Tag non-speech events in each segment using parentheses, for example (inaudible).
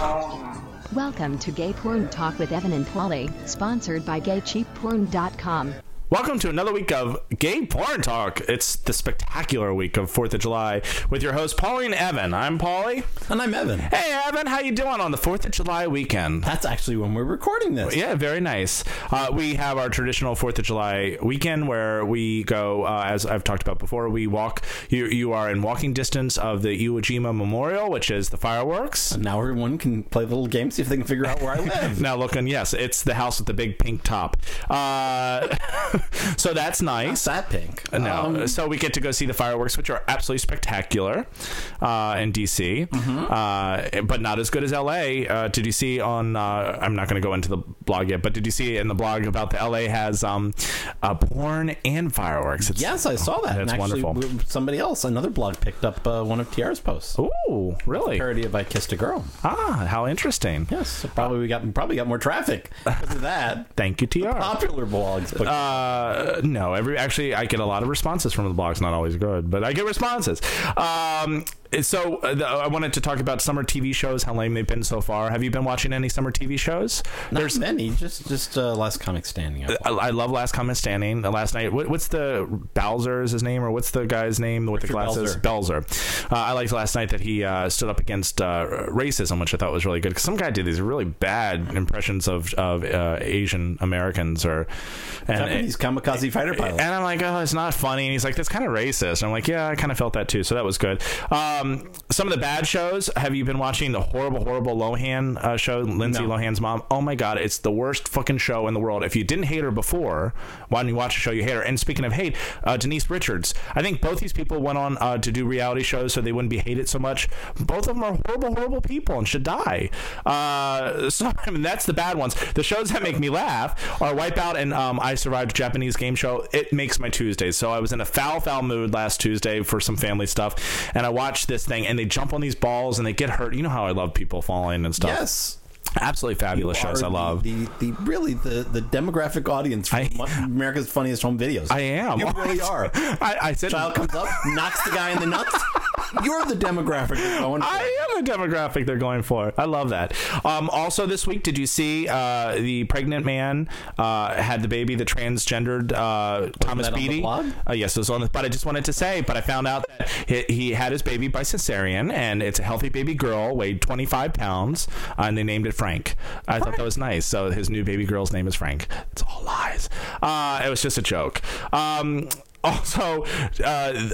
Welcome to Gay Porn Talk with Evan and Paulie, sponsored by GayCheapPorn.com. Welcome to another week of Gay Porn Talk. It's the spectacular week of Fourth of July with your host Pauline Evan. I'm Paulie. And I'm Evan. Hey Evan, how you doing on the Fourth of July weekend? That's actually when we're recording this. Yeah, very nice. Uh, we have our traditional Fourth of July weekend where we go, uh, as I've talked about before. We walk. You you are in walking distance of the Iwo Jima Memorial, which is the fireworks. And now everyone can play a little games, see if they can figure out where I live. (laughs) Now looking, yes, it's the house with the big pink top. Uh, (laughs) (laughs) so that's nice. that pink. No, Um, so we get to go see the fireworks, which are absolutely spectacular uh, in DC, uh, but not as good as LA. Uh, did you see on? Uh, I'm not going to go into the blog yet, but did you see in the blog about the LA has um, uh, porn and fireworks? It's, yes, I saw that. That's actually, wonderful. somebody else, another blog, picked up uh, one of Tiara's posts. Ooh, really? Parody of "I Kissed a Girl." Ah, how interesting. Yes, so probably we got probably got more traffic because of that. (laughs) Thank you, TR. Popular blogs, but Uh, no, every actually I get a lot of responses from the blogs. Not always good, but I get responses. Um, so uh, the, I wanted to talk about summer TV shows. How lame they've been so far. Have you been watching any summer TV shows? there's many. Just just uh, last comic standing. I I, I love Last Comic Standing. Uh, last night, what, what's the Bowser is his name, or what's the guy's name with the glasses? Belzer. Uh, I liked last night that he uh, stood up against uh, racism, which I thought was really good. Because some guy did these really bad impressions of of uh, Asian Americans, or and Japanese kamikaze fighter pilot. and I'm like, oh, it's not funny. And he's like, that's kind of racist. And I'm like, yeah, I kind of felt that too. So that was good. Um, some of the bad shows. Have you been watching the horrible, horrible Lohan uh, show, Lindsay No. Lohan's mom? Oh my God, it's the worst fucking show in the world. If you didn't hate her before, why don't you watch a show you hate her? And speaking of hate, uh, Denise Richards. I think both these people went on uh, to do reality shows so they wouldn't be hated so much. Both of them are horrible, horrible people and should die. Uh, so (laughs) I mean, that's the bad ones. The shows that make me laugh are Wipeout and um, I Survived Japanese Game Show. It makes my Tuesdays. So I was in a foul, foul mood last Tuesday for some family stuff, and I watched this thing, and they jump on these balls and they get hurt. You know how I love people falling and stuff. yes. absolutely fabulous shows. I love. the, the, the really the, the demographic audience for I- America's Funniest Home Videos. I am. You really (laughs) are. I, I said Child comes up, knocks the guy in the nuts. (laughs) You're the demographic they're going for. I am the demographic they're going for. I love that. Um, also, this week, did you see uh, the pregnant man uh, had the baby, the transgendered uh, Thomas that on the Beatie? blog? Uh, yes, it was on the. But I just wanted to say, but I found out that he, he had his baby by cesarean, and it's a healthy baby girl, weighed 25 pounds, uh, and they named it Frank. I thought that was nice. So his new baby girl's name is Frank. It's all lies. Uh, it was just a joke. Um, (laughs) also, uh,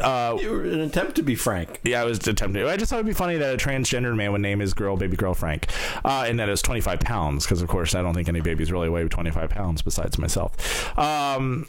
uh, You were an attempt to be frank. yeah, I was attempting. I just thought it'd be funny that a transgendered man would name his girl baby girl Frank, uh, and that it was 25 pounds. Because of course, I don't think any babies really weigh 25 pounds besides myself. Um,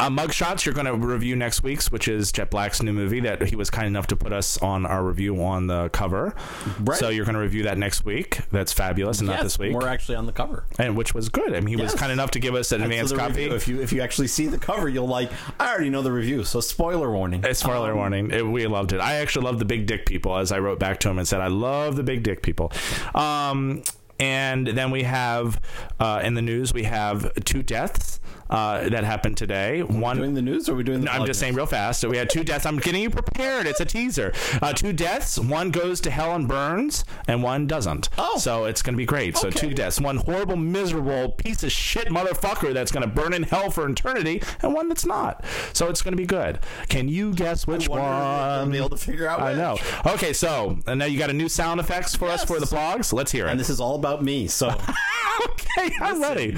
uh, mugshots you're going to review next week's, which is Jet Black's new movie that he was kind enough to put us on our review on the cover. Right. So you're going to review that next week. That's fabulous, and not this week. We're actually on the cover. and which was good. I mean, he was kind enough to give us an advance advanced copy. review, If you if you actually see the cover, you'll like. I already know the review, so spoiler warning. A spoiler warning. It, we loved it. I actually love the big dick people, as I wrote back to him and said, I love the big dick people. Um, and then we have uh, in the news we have two deaths uh, that happened today. One doing the news, or are we doing? No, I'm just saying real fast. So we had two deaths. I'm getting you prepared. It's a teaser. Uh, two deaths. One goes to hell and burns, and one doesn't. Oh. so it's going to be great. So two deaths. One horrible, miserable piece of shit motherfucker that's going to burn in hell for eternity, and one that's not. So it's going to be good. Can you guess which wonder if I'll one? be able to figure out. I know. Okay, so and now you got a new sound effects for us for the blogs. Let's hear it. And this is all about me. So (laughs) okay, I'm ready.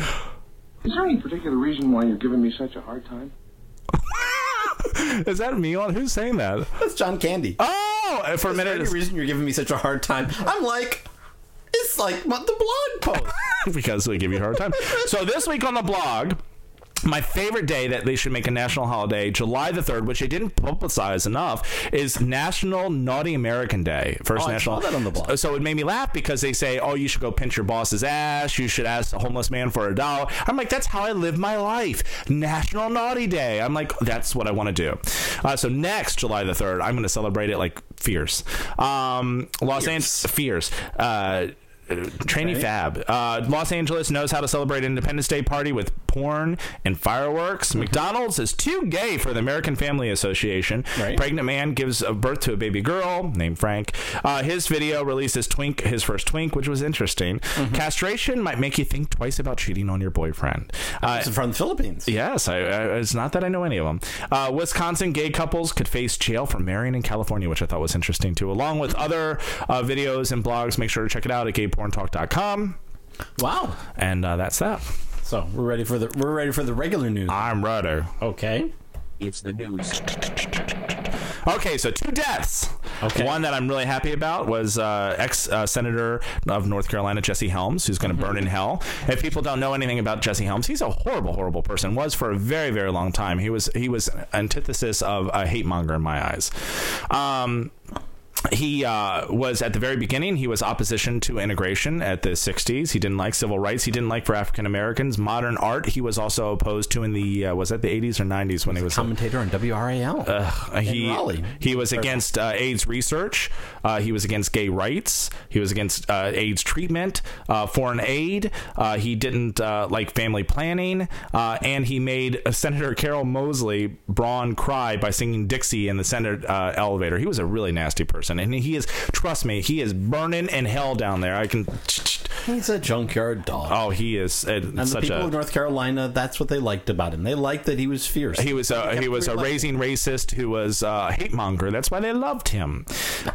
Is there any particular reason why you're giving me such a hard time? (laughs) Is that me on? Who's saying that? that's John Candy. Oh, uh, for a Is there minute. any reason you're giving me such a hard time? I'm like, it's like my- the blog post. (laughs) because we give you a hard time. so this week on the blog, my favorite day that they should make a national holiday, July the 3rd, which they didn't publicize enough, is National Naughty American Day. First Oh, I national. saw that on the blog. So it made me laugh because they say, oh, you should go pinch your boss's ass. You should ask a homeless man for a dollar. I'm like, that's how I live my life. National Naughty Day. I'm like, that's what I want to do. Uh, so next July the 3rd, I'm going to celebrate it like fierce. Um, Los Angeles, fierce. Uh, Trainee Fab. Uh, Los Angeles knows how to celebrate Independence Day party with porn and fireworks. McDonald's is too gay for the American Family Association. Right. Pregnant man gives birth to a baby girl named Frank. Uh, his video releases his twink, his first twink, which was interesting. Castration might make you think twice about cheating on your boyfriend. Uh, It's from the Philippines. Yes, I, I, it's not that I know any of them. Uh, Wisconsin gay couples could face jail for marrying in California, which I thought was interesting too. Along with other uh, videos and blogs, make sure to check it out at gayporntalk.com. Wow. And uh, that's that. So we're ready for the we're ready for the regular news. I'm Rudder. Okay. It's the news. Okay, so two deaths. Okay. One that I'm really happy about was uh, ex uh, Senator of North Carolina Jesse Helms, who's going to burn in hell. If people don't know anything about Jesse Helms, he's a horrible, horrible person. Was for a very, very long time. He was he was antithesis of a hate monger in my eyes. Um, he uh, was at the very beginning he was opposition to integration at the 60s he didn't like civil rights he didn't like for african americans modern art he was also opposed to in the uh, was that the 80s or 90s when he was a Commentator on WRAL. uh, he Raleigh. he was against uh, AIDS research. Uh, he was against gay rights. He was against uh, AIDS treatment, uh, foreign aid. Uh, he didn't uh, like family planning, uh, and he made uh, Senator Carol Moseley Braun cry by singing Dixie in the Senate uh, elevator. He was a really nasty person, and he is trust me, he is burning in hell down there. I can. He's a junkyard dog. Oh, he is uh, and the people a. of North Carolina, that's what they liked about him. They liked that he was fierce. He was a, he was a raising racist who was a hate monger. That's why they loved him.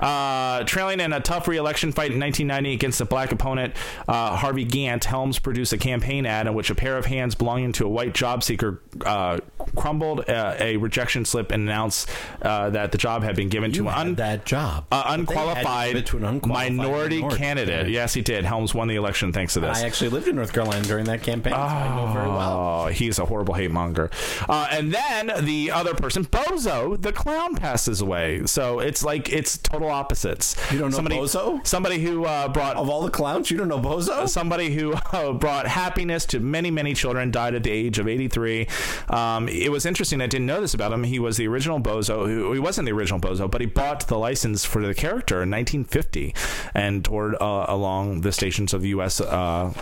Uh, trailing in a tough re-election fight in 1990 against a black opponent, uh, Harvey Gantt, Helms produced a campaign ad in which a pair of hands belonging to a white job seeker uh, crumbled uh, a rejection slip and announced uh, that the job had been given You to an un- that job. uh, But they had to unqualified, to an unqualified minority, minority candidate. Yes, he did. Helms won the election thanks to this. I actually lived in North Carolina during that campaign, so I know very well. Oh, he's a horrible hate monger. Uh, and then the other person, Bozo, the clown, passes away. So it's like it's total opposites. You don't know somebody, Bozo? Somebody who uh, brought Of all the clowns, you don't know Bozo? somebody who (laughs) uh, brought happiness to many, many children, died at the age of 83. Um, it was interesting. I didn't know this about him. He was the original Bozo. Who, he wasn't the original Bozo, but he bought the license for the character in 1950 and toured uh, along the stations of the U.S. Uh,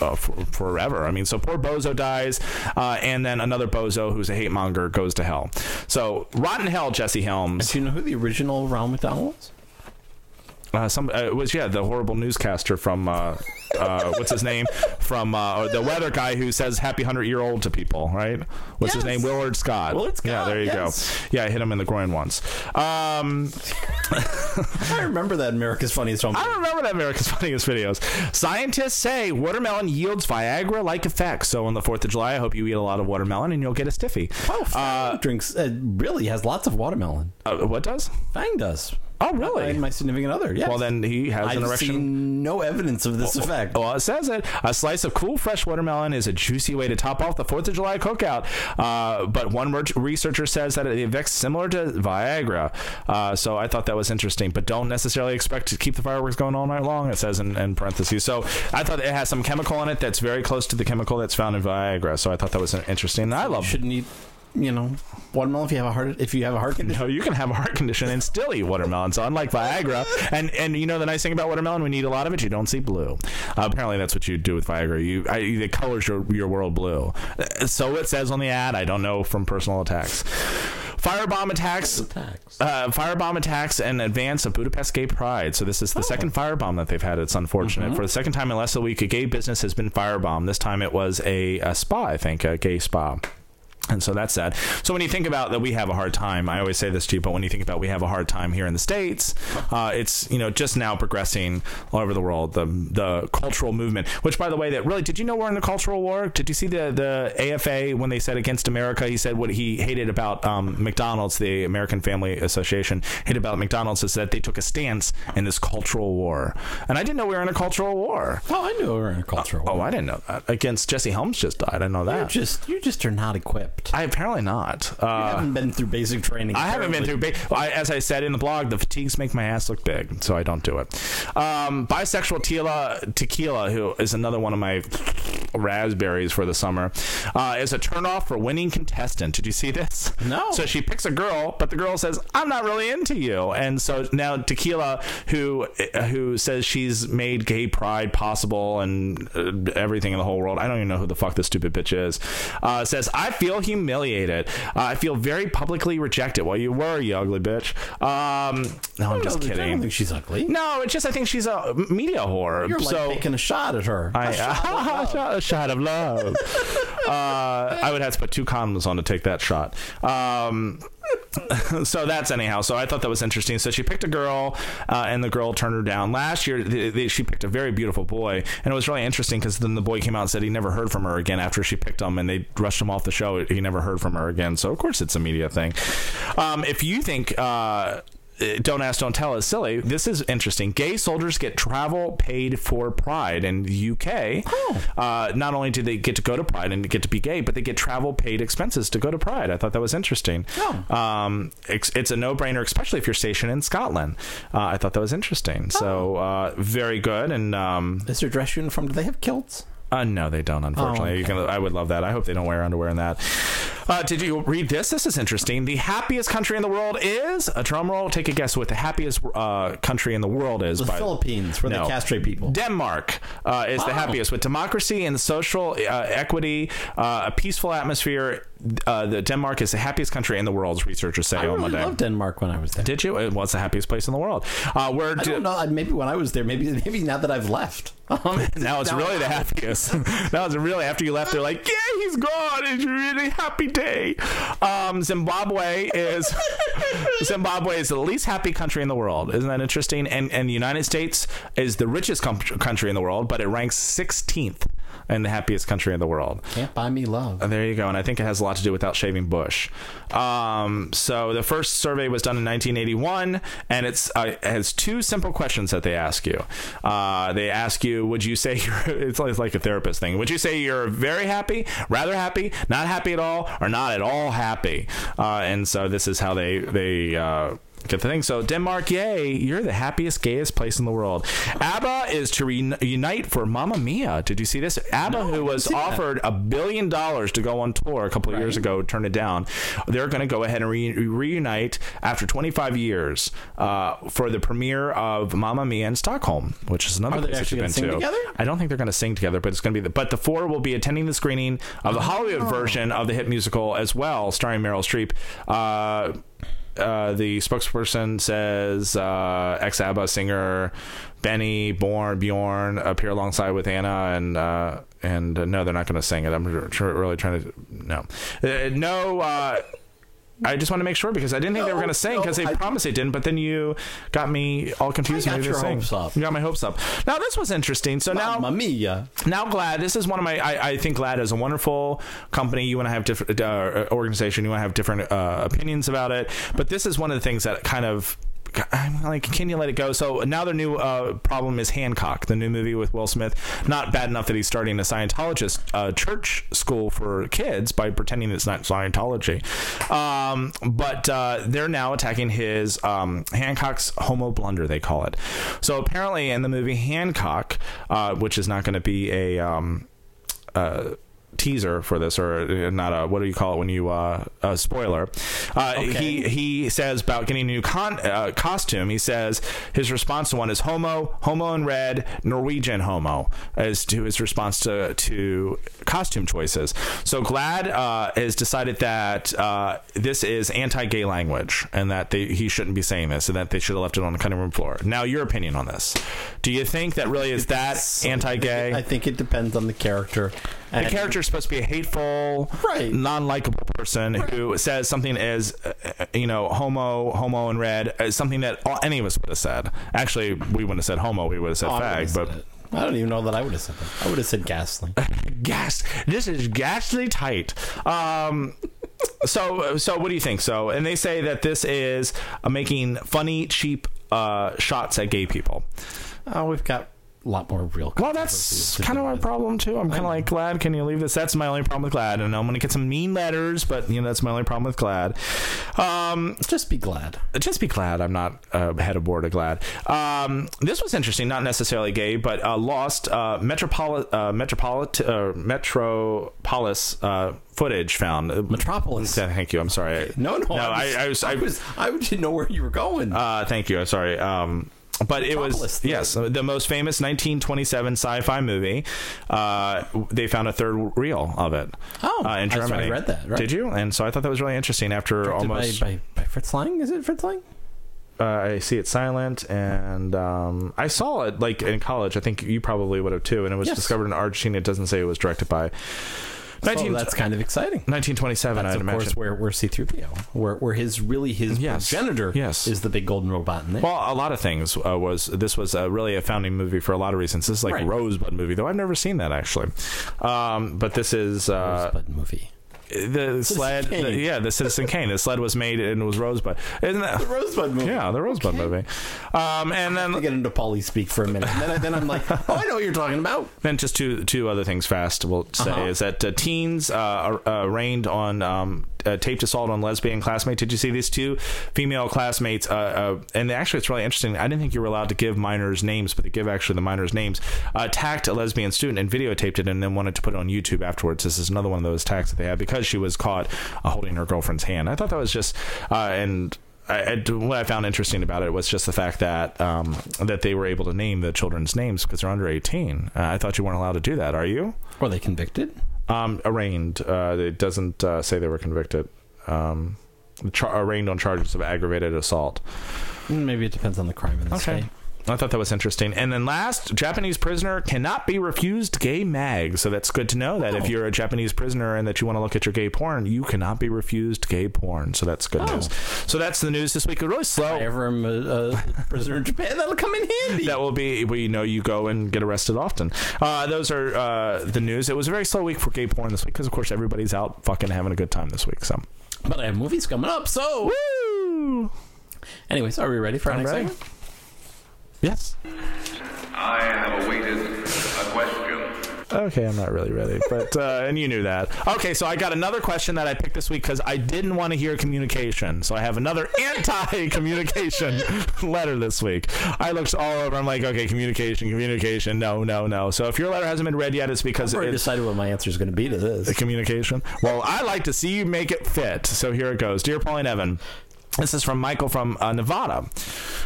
uh, for, forever. I mean, so poor Bozo dies, uh, and then another Bozo who's a hate monger goes to hell. So rotten hell, Jesse Helms. Do you know who the original Ronald McDonald was? Uh, some uh, it was yeah the horrible newscaster from uh, uh, what's his name? From uh, the weather guy who says happy hundred year old to people right? What's his name? Willard Scott. Willard yeah there you yes. go yeah I hit him in the groin once. Um, (laughs) I remember that America's Funniest Home. I remember that America's Funniest Videos. Scientists say watermelon yields Viagra like effects. So on the 4th of July I hope you eat a lot of watermelon and you'll get a stiffy. Oh, Fang drinks uh, really has lots of watermelon. uh, what does? Fang does. Oh really And my significant other. Yes. well then he has an I've erection seen no evidence of this effect. Well, it says it. A slice of cool, fresh watermelon is a juicy way to top off the 4th of July cookout. Uh, but one researcher says that it affects similar to Viagra. Uh, so I thought that was interesting. But don't necessarily expect to keep the fireworks going all night long, it says in, in parentheses. So I thought it has some chemical in it that's very close to the chemical that's found in Viagra. So I thought that was interesting. And I love shouldn't eat, you know, watermelon if you have a heart if you have a heart condition. No, you can have a heart condition and still eat watermelon. So unlike Viagra, and and you know the nice thing about watermelon, when you eat a lot of it, you don't see blue. Uh, apparently, that's what you do with Viagra. You I, it colors your your world blue. Uh, So it says on the ad. I don't know from personal attacks. Firebomb attacks. Attacks. Uh, firebomb attacks in advance of Budapest Gay Pride. So this is the second firebomb that they've had. It's unfortunate. For the second time in less than a week, a gay business has been firebombed. This time it was a, a spa, I think, a gay spa. And so that's sad. So when you think about that, we have a hard time. I always say this to you, but when you think about we have a hard time here in the states, uh, it's you know just now progressing all over the world. The the cultural movement, which by the way, that really did you know we're in a cultural war? Did you see the the AFA when they said against America? He said what he hated about um, McDonald's, the American Family Association, hated about McDonald's is that they took a stance in this cultural war. And I didn't know we were in a cultural war. Oh, I knew we were in a cultural. Oh, war. Oh, I didn't know that. Against Jesse Helms just died. I know that. you just you just are not equipped. Ripped. I apparently not. Uh, I haven't been through basic training. I haven't been through. Ba- I, as I said in the blog, the fatigues make my ass look big, so I don't do it. Um, bisexual tequila, tequila, who is another one of my raspberries for the summer, uh, is a turnoff for winning contestant. Did you see this? No. So she picks a girl, but the girl says, "I'm not really into you," and so now tequila, who uh, who says she's made gay pride possible and uh, everything in the whole world. I don't even know who the fuck this stupid bitch is. Uh, says, "I feel humiliated. Uh, I feel very publicly rejected." Well, you were, you ugly bitch. Um, no, I'm just kidding. I don't think she's ugly. No, it's just I think she's a media whore. You're like so taking a shot at her. I, A shot of (laughs) shot, a shot of love. (laughs) uh, I would have to put two condoms on to take that shot. Um, (laughs) so that's anyhow. So I thought that was interesting. So she picked a girl, uh, and the girl turned her down. Last year, th th she picked a very beautiful boy, and it was really interesting because then the boy came out and said he never heard from her again after she picked him, and they rushed him off the show. He never heard from her again. So of course it's a media thing. Um, if you think. Uh, don't ask, don't tell is silly. This is interesting. Gay soldiers get travel paid for Pride in the UK. Uh, not only do they get to go to Pride and get to be gay, but they get travel paid expenses to go to Pride. I thought that was interesting. Oh. Um, it's, it's a no brainer, especially if you're stationed in Scotland. Uh, I thought that was interesting. So uh, very good. And um, Is their dress uniform? Do they have kilts? uh, no, they don't. Unfortunately, Oh, okay. you can, I would love that. I hope they don't wear underwear in that. Uh, did you read this? This is interesting. The happiest country in the world is a drum roll. Take a guess what the happiest uh, country in the world is. The by- Philippines, where No. they castrate people. Denmark uh, is the happiest with democracy and social uh, equity, uh, a peaceful atmosphere. Uh, the Denmark is the happiest country in the world. Researchers say I on really Monday. loved Denmark when I was there. Did you? It was the happiest place in the world. Uh, where I do- don't know. Maybe when I was there. Maybe maybe now that I've left. Um, (laughs) (laughs) Now it's now really the I'm- happiest. (laughs) now it's really after you left, they're like, "Yeah, he's gone. It's really happy day." Um, Zimbabwe is (laughs) Zimbabwe is the least happy country in the world. Isn't that interesting? And and the United States is the richest com- country in the world, but it ranks 16th in the happiest country in the world. Can't buy me love. Uh, There you go, and I think it has a lot to do without shaving bush. Um, so the first survey was done in 1981, and it's uh, it has two simple questions that they ask you. Uh, they ask you, "Would you say (laughs) you're?" It's like, it's like a therapist thing. Would you say you're very happy, rather happy, not happy at all, or not at all happy? Uh, and so this is how they they. Get the thing. So Denmark, yay! You're the happiest, gayest place in the world. ABBA is to reunite for Mamma Mia. Did you see this? ABBA, who was offered a billion dollars to go on tour a couple of years ago, turned it down. They're going to go ahead and re- reunite after 25 years uh, for the premiere of Mamma Mia in Stockholm, which is another Are they place that actually you've been to. together? I don't think they're going to sing together, but it's going to be. The, but the four will be attending the screening of the Oh. Hollywood version of the hit musical as well, starring Meryl Streep. Uh, uh, the spokesperson says uh, ex ABBA singer Benny Born Bjorn appear alongside with Anna and uh, and uh, no, they're not going to sing it. I'm really trying to no, No uh, no. I just want to make sure because I didn't think they were going to sing no, because they I- promised they didn't. But then you got me all confused. I got your hopes up. You got my hopes up. Now this was interesting. So now Mamma mia. now GLAAD this is one of my I, I think GLAAD is a wonderful company you want to have different uh, organization you want to have different uh, opinions about it but this is one of the things that kind of I'm like, can you let it go? So now their new uh, problem is Hancock, the new movie with Will Smith. Not bad enough that he's starting a Scientologist uh, church school for kids by pretending it's not Scientology. Um, but uh, they're now attacking his um, Hancock's homo blunder, they call it. So apparently, in the movie Hancock, uh, which is not going to be a um, uh, teaser for this or uh, not a what do you call it when you uh a spoiler? Uh he he says about getting a new con- uh, costume he says his response to one is homo homo in red norwegian homo as to his response to to costume choices. So GLAAD uh has decided that uh this is anti-gay language and that they, he shouldn't be saying this and that they should have left it on the cutting room floor. Now your opinion on this. Do you think that really is that anti-gay? I think it depends on the character. The character is supposed to be a hateful, Right. non-likable person who says something as, uh, uh, you know, homo, homo in red, as something that all, any of us would have said. Actually, we wouldn't have said homo. We would have said Oh, fag. But it. I don't even know that I would have said that. I would have said ghastly. (laughs) gas, this is ghastly tight. Um, so, so what do you think? So, and they say that this is uh, making funny, cheap uh, shots at gay people. Oh, we've got a lot more real. Well, that's kind of my problem too. I'm kind of like GLAAD. Can you leave this? That's my only problem with GLAAD. And I'm going to get some mean letters, but you know that's my only problem with GLAAD. Um, Just be glad. just be glad I'm not uh, head of board of GLAAD. Um, this was interesting, not necessarily gay, but uh, lost uh, Metropoli- uh, Metropolit- uh, Metropolis uh, footage found. Metropolis. Yeah, Thank you. I'm sorry. No, no. I, I was. I, I was. I didn't know where you were going. uh, thank you. I'm sorry. Um, but it was Metropolis, the- yes, the most famous 1927 sci-fi movie. Uh, they found a third reel of it. Oh, uh, in so I Germany. read that, right. Did you? And so I thought that was really interesting. After Directed almost, by, by, by Fritz Lang. Is it Fritz Lang? uh, I see it silent, and um, I saw it like in college. I think you probably would have too. And it was Yes. discovered in Argentina. It doesn't say it was directed by. 19, oh, that's kind of exciting. 1927, That's I'd of imagine. course where where C-3PO, where where his really his Yes. progenitor Yes. is the big golden robot in there. Well, a lot of things uh, was this was uh, really a founding movie for a lot of reasons. This is like Right. a Rosebud movie, though I've never seen that actually. Um, but this is uh, Rosebud movie. The sled. Kane. the- yeah, the Citizen Kane. The sled was made and it was Rosebud. Isn't that? The Rosebud movie. Yeah, the Rosebud movie. Um, and I then get into Paulie speak for a minute, and then, I, then I'm like, (laughs) oh, I know what you're talking about. Then just two two other things fast. We'll say Uh-huh. is that uh, teens uh, uh, arraigned on um, uh, taped assault on lesbian classmate. Did you see these two female classmates? Uh, uh, and actually, it's really interesting. I didn't think you were allowed to give minors names, but they give actually the minors names. Attacked a lesbian student and videotaped it, and then wanted to put it on YouTube afterwards. This is another one of those attacks that they had because she was caught uh, holding her girlfriend's hand. I thought that was just uh, and. I, I- what I found interesting about it was just the fact that um, that they were able to name the children's names because they're under 18. Uh, I thought you weren't allowed to do that. Are you? Were they convicted? Um, arraigned. Uh, it doesn't uh, say they were convicted. Um, char- arraigned on charges of aggravated assault. Maybe it depends on the crime in the Okay. state. I thought that was interesting. And then last, Japanese prisoner cannot be refused gay mag. So that's good to know that if Oh. you're a Japanese prisoner and that you want to look at your gay porn, you cannot be refused gay porn. So that's good Oh. news. So that's the news this week. Really If I slow. ever am a, a prisoner in Japan, that'll come in handy. That will be, we know you go and get arrested often. Uh, those are uh, the news. It was a very slow week for gay porn this week because, of course, everybody's out fucking having a good time this week. So, but I have movies coming up, so. woo! Anyways, are we ready for our next ready. segment? Yes. I have awaited a question. Okay, I'm not really ready, but uh, (laughs) and you knew that. Okay, so I got another question that I picked this week because I didn't want to hear communication. So I have another (laughs) anti-communication (laughs) letter this week. I looked all over. I'm like, okay, communication, communication. No, no, no. So if your letter hasn't been read yet, it's because I've already it's decided what my answer is going to be to the this. communication. Well, I like to see you make it fit. So here it goes, dear Pauline Evan. This is from Michael from uh, Nevada.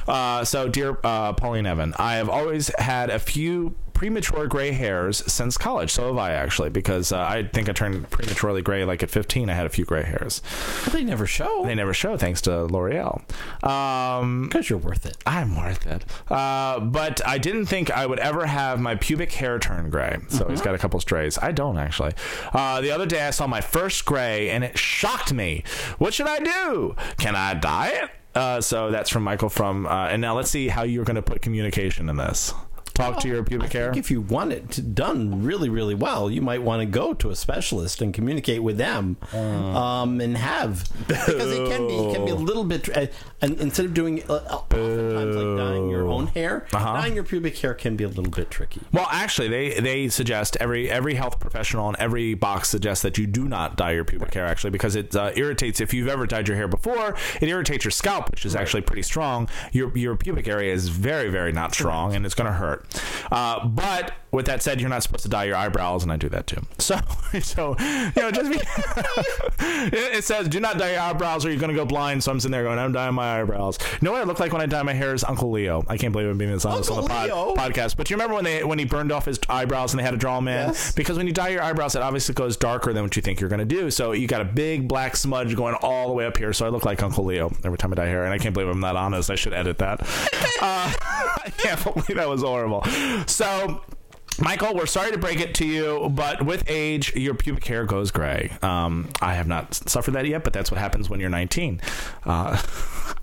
Uh, so, dear uh, Pauline Evan, I have always had a few premature gray hairs since college. So have I actually, because uh, I think I turned prematurely gray like at 15. I had a few gray hairs. But they never show. They never show, thanks to L'Oreal. Um, Because you're worth it. I'm worth it. Uh, but I didn't think I would ever have my pubic hair turn gray. So he's got a couple strays. I don't actually. Uh, the other day I saw my first gray and it shocked me. What should I do? Can I dye it? Uh, so that's from Michael from. Uh, and now let's see how you're going to put communication in this. Talk to your pubic hair. If you want it done really, really well, you might want to go to a specialist and communicate with them, um, and have because it can be it can be a little bit. Uh, and instead of doing uh, oftentimes like dyeing your own hair, Uh-huh. dyeing your pubic hair can be a little bit tricky. Well, actually, they they suggest every every health professional on every box suggests that you do not dye your pubic hair actually because it uh, irritates. If you've ever dyed your hair before, it irritates your scalp, which is actually pretty strong. Your your pubic area is very very not strong, and it's going to hurt. Uh, but with that said, you're not supposed to dye your eyebrows, and I do that too. (laughs) So so you know just be, (laughs) it, it says do not dye your eyebrows or you're going to go blind. So I'm sitting there going, I'm dyeing my eyebrows. You know what I look like when I dye my hair is Uncle Leo. I can't believe I'm being this honest on the pod, podcast. But you remember when they when he burned off his eyebrows and they had to draw him in? Yes. Because when you dye your eyebrows, it obviously goes darker than what you think you're going to do. So you got a big black smudge going all the way up here. So I look like Uncle Leo every time I dye hair, and I can't believe I'm not honest. I should edit that. (laughs) uh, I can't believe that was horrible. So. Michael, we're sorry to break it to you, but with age, your pubic hair goes gray. Um, I have not suffered that yet, but that's what happens when you're 19. Uh, (laughs)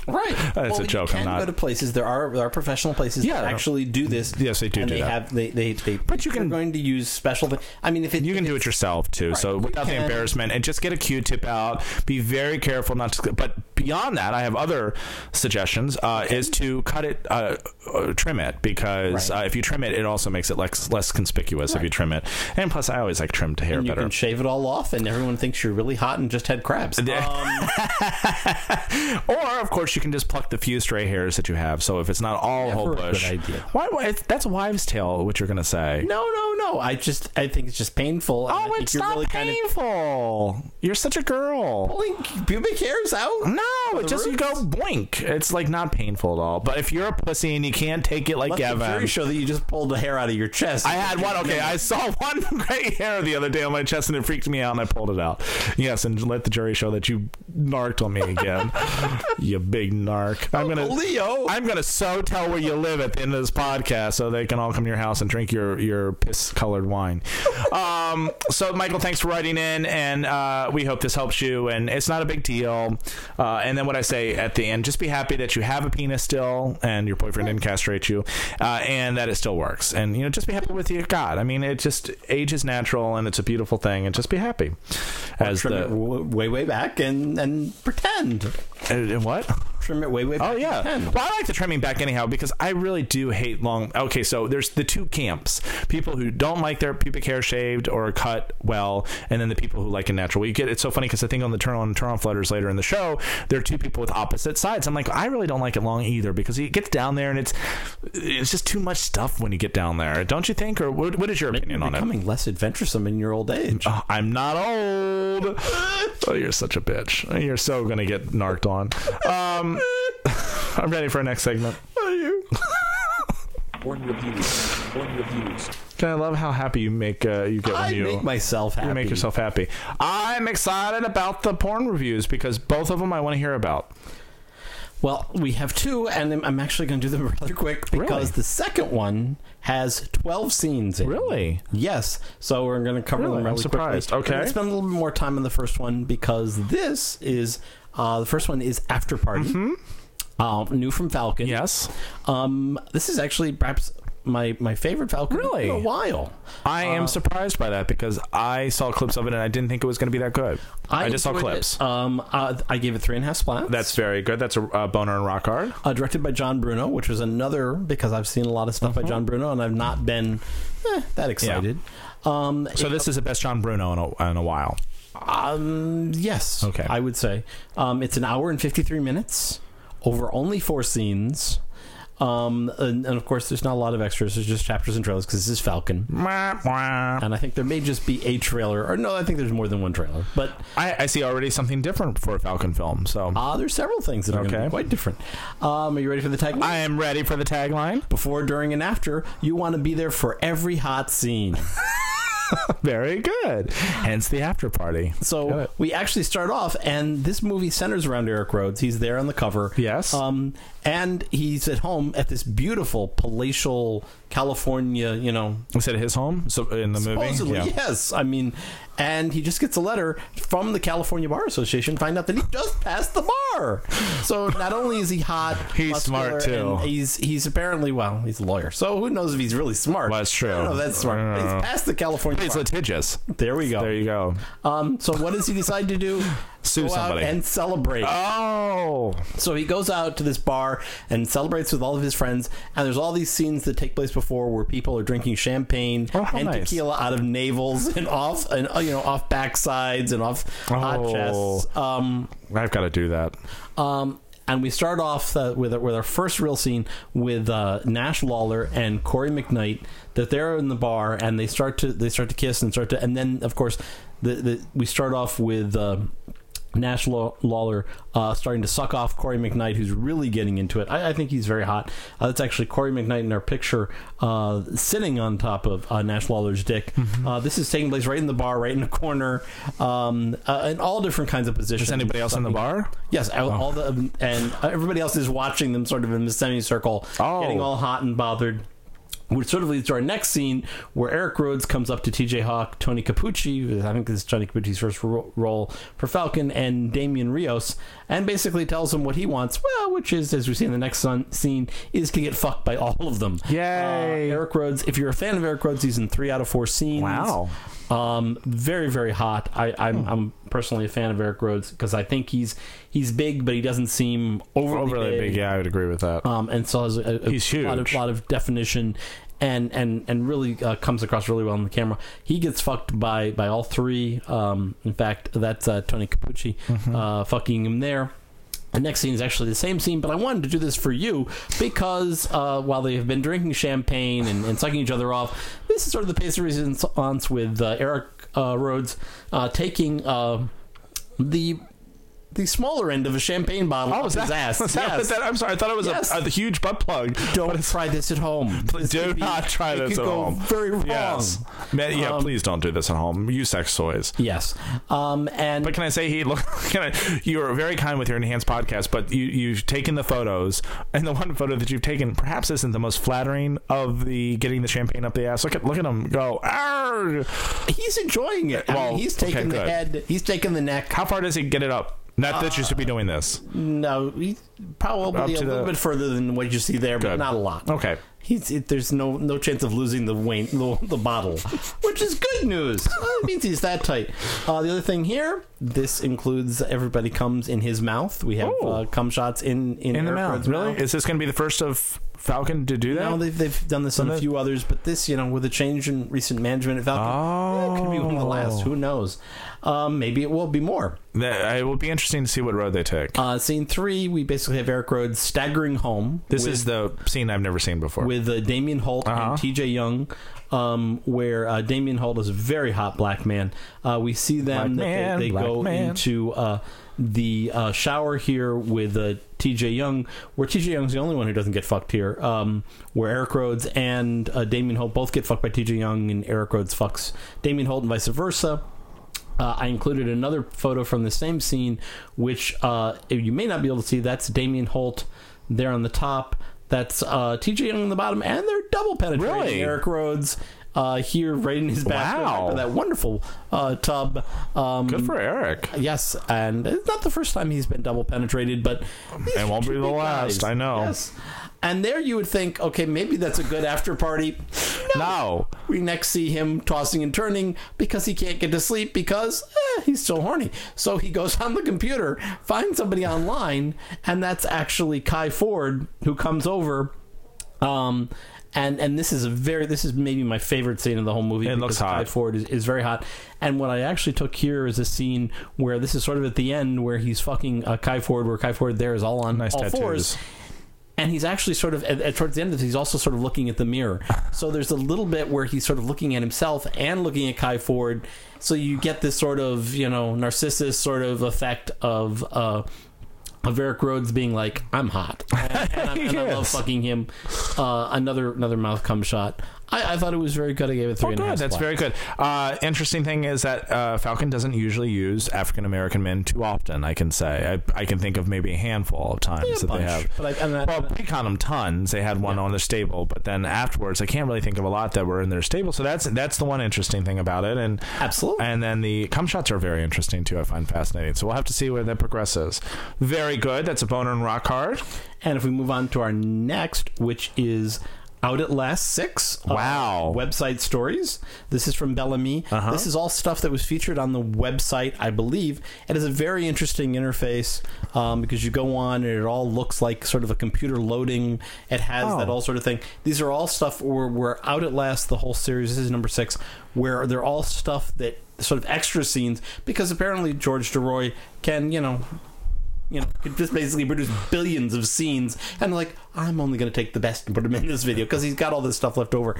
Right. (laughs) That's a joke, You I'm can not- go to places. There are there are professional places Yeah. that actually do this. Yes, they do And do they that. have they they they. But you they're can- going to use special. thi- I mean, if it You can if do it yourself too. so without the embarrassment, and just get a Q-tip out. Be very careful not to. But beyond that, I have other suggestions. Uh, Is to cut it, uh, uh, trim it, because Right. uh, if you trim it, it also makes it less less conspicuous if you trim it. And plus, I always like trimmed hair And you better. can shave it all off, and everyone thinks you're really hot and just had crabs. (laughs) Um, (laughs) Or, of course, you can just pluck the few stray hairs that you have. So if it's not all Never whole bush, why? why that's wives' tale. What you're gonna say? no, no, no. I just I think it's just painful. Oh, it's you're not really kind of painful. You're such a girl. pulling pubic hairs out. No, it the just you go roots? boink. It's like not painful at all. But if you're a pussy and you can't take it like Let the Gavin, jury show that you just pulled the hair out of your chest. I had one. Okay, I saw (laughs) one gray hair the other day on my chest, and it freaked me out, and I pulled it out. Yes, and let the jury show that you narked on me again. (laughs) you big narc. I'm oh, gonna Leo. I'm gonna so tell where you live at the end of this podcast, so they can all come to your house and drink your your piss colored wine. (laughs) um, so Michael, thanks for writing in, and uh, we hope this helps you. And it's not a big deal. Uh, and then what I say at the end, just be happy that you have a penis still, and your boyfriend didn't castrate you, uh, and that it still works. And you know, just be happy with your God. I mean, it just age is natural, and it's a beautiful thing, and just be happy. As trim it the w- way way back and and pretend. and what? Trim it way way back. Oh yeah. Well, I like the trimming back anyhow because I really do hate long. Okay, so there's the two camps: people who don't like their pubic hair shaved or cut well, and then the people who like it natural. You get it's so funny because I think on the turn on turn off letters later in the show, there are two people with opposite sides. I'm like, I really don't like it long either because it gets down there and it's it's just too much stuff when you get down there, don't you think? Or what, what is your opinion You're on it? becoming less adventuresome in your old age. Oh, I'm not old. Oh, you're such a bitch. You're so gonna get narked on. Um, (laughs) I'm ready for our next segment. Are you? Porn reviews. Porn reviews. I love how happy you make uh, you get when you make myself happy. you make yourself happy. I'm excited about the porn reviews because both of them I want to hear about. Well, we have two, and I'm- I'm actually going to do them (laughs) rather quick because Really? the second one has 12 scenes in. it. Really? Yes. So we're going to cover Really? them I'm really surprised. quickly. Okay. We're spend a little bit more time on the first one because this is uh, the first one is After Party. Mm-hmm. Uh, new from Falcon. Yes. Um, this is actually perhaps my my favorite Falcon Really? in a while. I am surprised by that because I saw clips of it and I didn't think it was going to be that good. I, just saw enjoyed clips. it. Um, uh, I gave it three and a half splats. That's very good. That's a uh, boner and rock hard. uh, directed by John Bruno, which was another because I've seen a lot of stuff Uh-huh. by John Bruno and I've not been eh, that excited. Um, So this is the best John Bruno in a, in a while. um, yes, Okay. I would say um, it's an hour and fifty three minutes over only four scenes. Um, and, and of course, there's not a lot of extras. There's just chapters and trailers because this is Falcon, and I think there may just be a trailer, or no, I think there's more than one trailer. But I, I see already something different for a Falcon film. So uh, there's several things that are Okay. quite different. Um, are you ready for the tagline? I am ready for the tagline. Before, during, and after, you want to be there for every hot scene. (laughs) Very good. Hence the after party. So we actually start off, and this movie centers around Eric Rhodes. He's there on the cover. Yes. Um, and he's at home at this beautiful palatial California, you know, is it his home? So in the movie, supposedly, yeah. yes. I mean, and he just gets a letter from the California Bar Association, find out that he just passed the bar. So not only is he hot, (laughs) He's smart, too. He's he's apparently well, he's a lawyer. So who knows if he's really smart? Well, that's true. I don't know if that's smart. I don't know. He's passed the California He's bar. litigious. There we go. There you go. Um, so what does he decide to do? Sue Go out somebody. and celebrate. Oh, so he goes out to this bar and celebrates with all of his friends. And there's all these scenes that take place before where people are drinking champagne Oh, how and nice. tequila out of navels and off and uh, you know off backsides and off hot Oh. chests. Um, I've got to do that. um, and we start off uh, with with our first real scene with uh, Nash Lawler and Corey McKnight. That they're in the bar and they start to they start to kiss and start to and then of course the, the we start off with. Uh, Nash Lawler uh, starting to suck off Corey McKnight, who's really getting into it. I, I think he's very hot. Uh, that's actually Corey McKnight in our picture, uh, sitting on top of uh, Nash Lawler's dick. Mm-hmm. Uh, this is taking place right in the bar, right in the corner, um, uh, in all different kinds of positions. Is anybody else in the bar? Yes, all, all the and everybody else is watching them sort of in the semicircle, Oh. getting all hot and bothered. Which sort of leads to our next scene where Eric Rhodes comes up to TJ Hawk, Tony Capucci, I think this is Tony Capucci's first role for Falcon, and Damian Rios, and basically tells him what he wants, well, which is, as we see in the next son- scene, is to get fucked by all of them. Yay. Uh, Eric Rhodes, if you're a fan of Eric Rhodes, he's in three out of four scenes. Wow. Um, very, very hot. I, I'm, I'm personally a fan of Eric Rhodes because I think he's he's big, but he doesn't seem overly, Overly big. Yeah, I would agree with that. um, and so has a, a He's lot of lot of definition and and and really uh, comes across really well on the camera. He gets fucked by by all three. Um, in fact, that's uh, Tony Capucci Mm-hmm. uh, fucking him there. The next scene is actually the same scene, but I wanted to do this for you because uh, while they have been drinking champagne and, and sucking each other off, this is sort of the pace of resistance with uh, Eric uh, Rhodes uh, taking uh, the the smaller end of a champagne bottle Oh, up was his that, ass. (laughs) that, yes. that- I'm sorry. I thought it was Yes. a, a huge butt plug. Don't try this at home. (laughs) This Do not try it this at go home. Very wrong. Yes. Man, yeah, Um, please don't do this at home. Use sex toys. Yes. Um, and But can I say he look? (laughs) Can I, you are very kind with your enhanced podcast, but you you've taken the photos, and the one photo that you've taken perhaps isn't the most flattering of the getting the champagne up the ass. Look at look at him go. Arr! he's enjoying it. I Well, mean, he's taking okay, the head. He's taking the neck. How far does he get it up? Not that you should be doing this. No, probably a to little the- bit further than what you see there, but Good. not a lot. Okay. He's it, there's no no chance of losing the wane, the, the bottle, (laughs) which is good news. (laughs) It means he's that tight. Uh, the other thing here, this includes everybody comes in his mouth. We have Oh. uh, cum shots in in, In the Eric mouth, really? mouth. Is this going to be the first of Falcon to do that? No, they've, they've done this on a few others, but this, you know, with a change in recent management at Falcon, eh, it could be one of the last. Who knows? Um, maybe it will be more. That- it will be interesting to see what road they take. Uh, scene three, we basically have Eric Rhodes staggering home. this with, is the scene I've never seen before. with uh, Damien Holt Uh-huh. and T.J. Young, um, where uh, Damien Holt is a very hot black man. Uh, we see them Black that man, they, they go man. into uh, the uh, shower here with uh, T.J. Young, where T.J. Young's the only one who doesn't get fucked here. Um, where Eric Rhodes and uh, Damien Holt both get fucked by T.J. Young, and Eric Rhodes fucks Damien Holt, and vice versa. Uh, I included another photo from the same scene, which uh, you may not be able to see. That's Damien Holt there on the top. That's uh, TJ Young on the bottom, and they're double penetrating Really? Eric Rhodes uh, here right in his bathroom Wow. that wonderful uh, tub. Um, Good for Eric. Yes, and it's not the first time he's been double penetrated, but It won't be the last, guys. I know. Yes. And there you would think, okay, maybe that's a good after party. No. We next see him tossing and turning because he can't get to sleep because eh, he's so horny. So he goes (laughs) on the computer, finds somebody online, and that's actually Kai Ford who comes over. Um, and and this is a very this is maybe my favorite scene in the whole movie. It because looks Kai hot. Ford is, is very hot. And what I actually took here is a scene where this is sort of at the end where he's fucking uh, Kai Ford, where Kai Ford there is all on Nice all tattoos. fours and he's actually sort of at, at, towards the end of this he's also sort of looking at the mirror so there's a little bit where he's sort of looking at himself and looking at kai ford so you get this sort of you know narcissus sort of effect of uh of Eric Rhodes being like, "I'm hot," (laughs) and, and, I'm, and I love fucking him. Uh, another another mouth cum shot. I, I thought it was very good. I gave it three Oh, and a half. good. That's very good. Uh, interesting thing is that uh, Falcon doesn't usually use African American men too often. I can say I, I can think of maybe a handful of times Yeah, that bunch. they have. But I, and I, Well, pre-condom tons. They had one on their stable, but then afterwards, I can't really think of a lot that were in their stable. So that's that's the one interesting thing about it. And Absolutely. And then the cum shots are very interesting too. I find fascinating. So we'll have to see where that progresses. Very good. That's a boner and rock hard. And if we move on to our next, which is Out at Last Six. uh, Wow. website stories. This is from Bel Ami. Uh-huh. This is all stuff that was featured on the website, I believe. It is a very interesting interface um, because you go on and it all looks like sort of a computer loading. It has Oh. that all sort of thing. These are all stuff where we're Out at Last, the whole series. This is number six, where they're all stuff that sort of extra scenes because apparently George Duroy can, you know, you know, could just basically produce billions of scenes, and like, I'm only going to take the best and put them in this video because he's got all this stuff left over.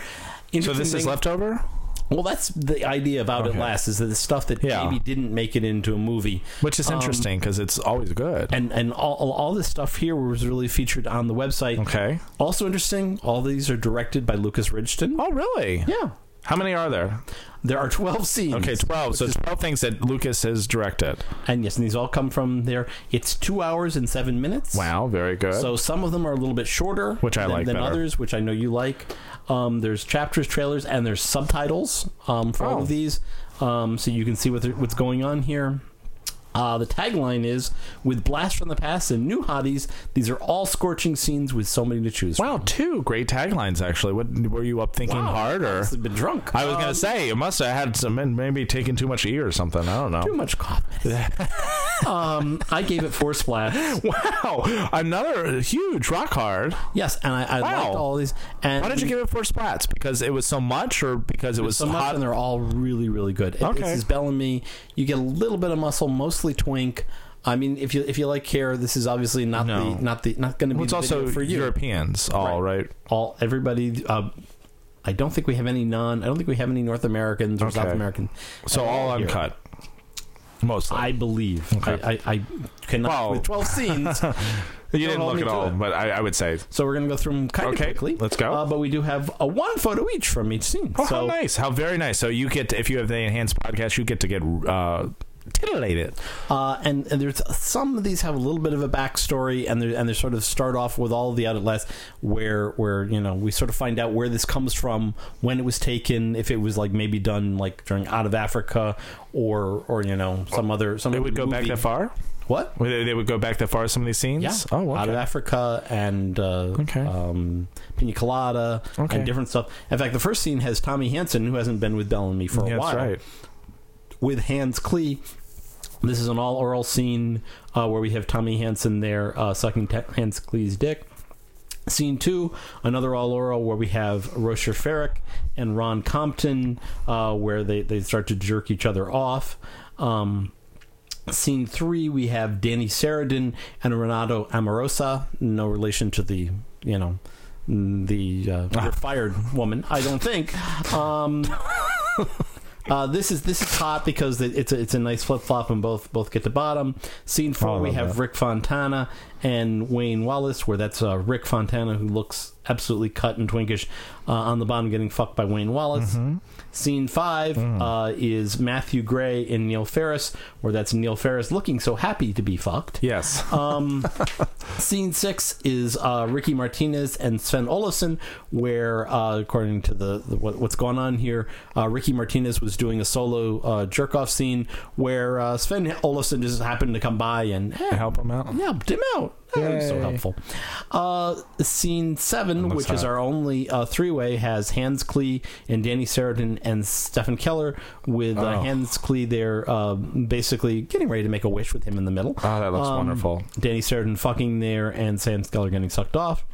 So this is leftover, Well, that's the idea about Okay. it. Last is that the stuff that Yeah. maybe didn't make it into a movie, which is Um, interesting because it's always good. and and all all- all this stuff here was really featured on the website. okay. Also interesting, all these are directed by Lukas Ridgeton. Oh, really? Yeah. How many are there? There are 12 scenes. Okay, 12. So 12 things that Lukas has directed. And yes, and these all come from there. It's two hours and seven minutes. Wow, very good. So some of them are a little bit shorter, Which I than, like than better. others, which I know you like. Um, there's chapters, trailers, and there's subtitles um, for all Oh. of these, um, so you can see what what's going on here. Uh, the tagline is "With blast from the past and new hotties, these are all scorching scenes with so many to choose." From. Wow, two great taglines, actually. What Were you up thinking from. Wow, hard? or been drunk. I was going Um, to say, you must have had some, maybe taken too much E or something. I don't know. too much coffee. (laughs) um, I gave it four splats. Wow, another huge rock hard. Yes, and I, I Wow. liked all these. And Why did you give it four splats? Because it was so much, or because it was so much, hot? and they're all really, really good. It, Okay. Bel Ami. You get a little bit of muscle, mostly twink. I mean, if you if you like hair, this is obviously not No. the not the not going to be Well, it's the also video for you. Europeans, all right. All everybody. Uh, I don't think we have any non. I don't think we have any North Americans or South Okay. American. So all here. uncut, mostly. I believe. Okay. I, I, I cannot with twelve (laughs) scenes. you didn't hold look me at to all, it. but I, I would say. so we're going to go through them kind Okay, of quickly. let's go. Uh, but we do have a one photo each from each scene. Oh, so how nice! How very nice. So you get, to, if you have the enhanced podcast, you get to get uh, titillated. Uh, and, and there's some of these have a little bit of a backstory, and they and they sort of start off with all of the outlets where where you know we sort of find out where this comes from, when it was taken, if it was like maybe done like during out of Africa or or you know some other some It other would go back that far. What? Would They they would go back that far. Some of these scenes. Yeah. Oh, okay. Out of Africa and uh, Okay. um, Pina Colada Okay. and different stuff. In fact, the first scene has Tommy Hansen, who hasn't been with Bel Ami for a Yeah, while that's right. With Hans Klee. This is an all oral scene uh, where we have Tommy Hansen there uh, sucking te- Hans Klee's dick. Scene two, another all oral where we have Rocher Ferrick and Ron Compton, uh, where they, they start to jerk each other off. Um, scene three, we have Danny Sheridan and Renato Amorosa, no relation to the, you know, the uh, you're fired woman, I don't think. Um, (laughs) uh, this is this is hot because it's a, it's a nice flip flop and both both get to bottom. Scene four, Oh, we have that. Rick Fontana and Wayne Wallace, where that's uh, Rick Fontana who looks absolutely cut and twinkish uh, on the bottom, getting fucked by Wayne Wallace. Mm-hmm. Scene five Mm. uh, is Matthew Gray and Neil Ferris, where that's Neil Ferris looking so happy to be fucked. Yes. Um, (laughs) scene six is uh, Ricky Martinez and Sven Olafsson, where, uh, according to the, the what, what's going on here, uh, Ricky Martinez was doing a solo uh, jerk off scene where uh, Sven Olafsson just happened to come by and eh, help him out. yeah, helped him out. That was so helpful. Uh, scene seven, which is our only uh, three-way, has Hans Klee and Danny Sheridan and Stephen Keller, with uh, Oh. Hans Klee there, uh, basically getting ready to make a wish with him in the middle. Oh, that looks Um, wonderful. Danny Sheridan fucking there, and Hans Keller getting sucked off.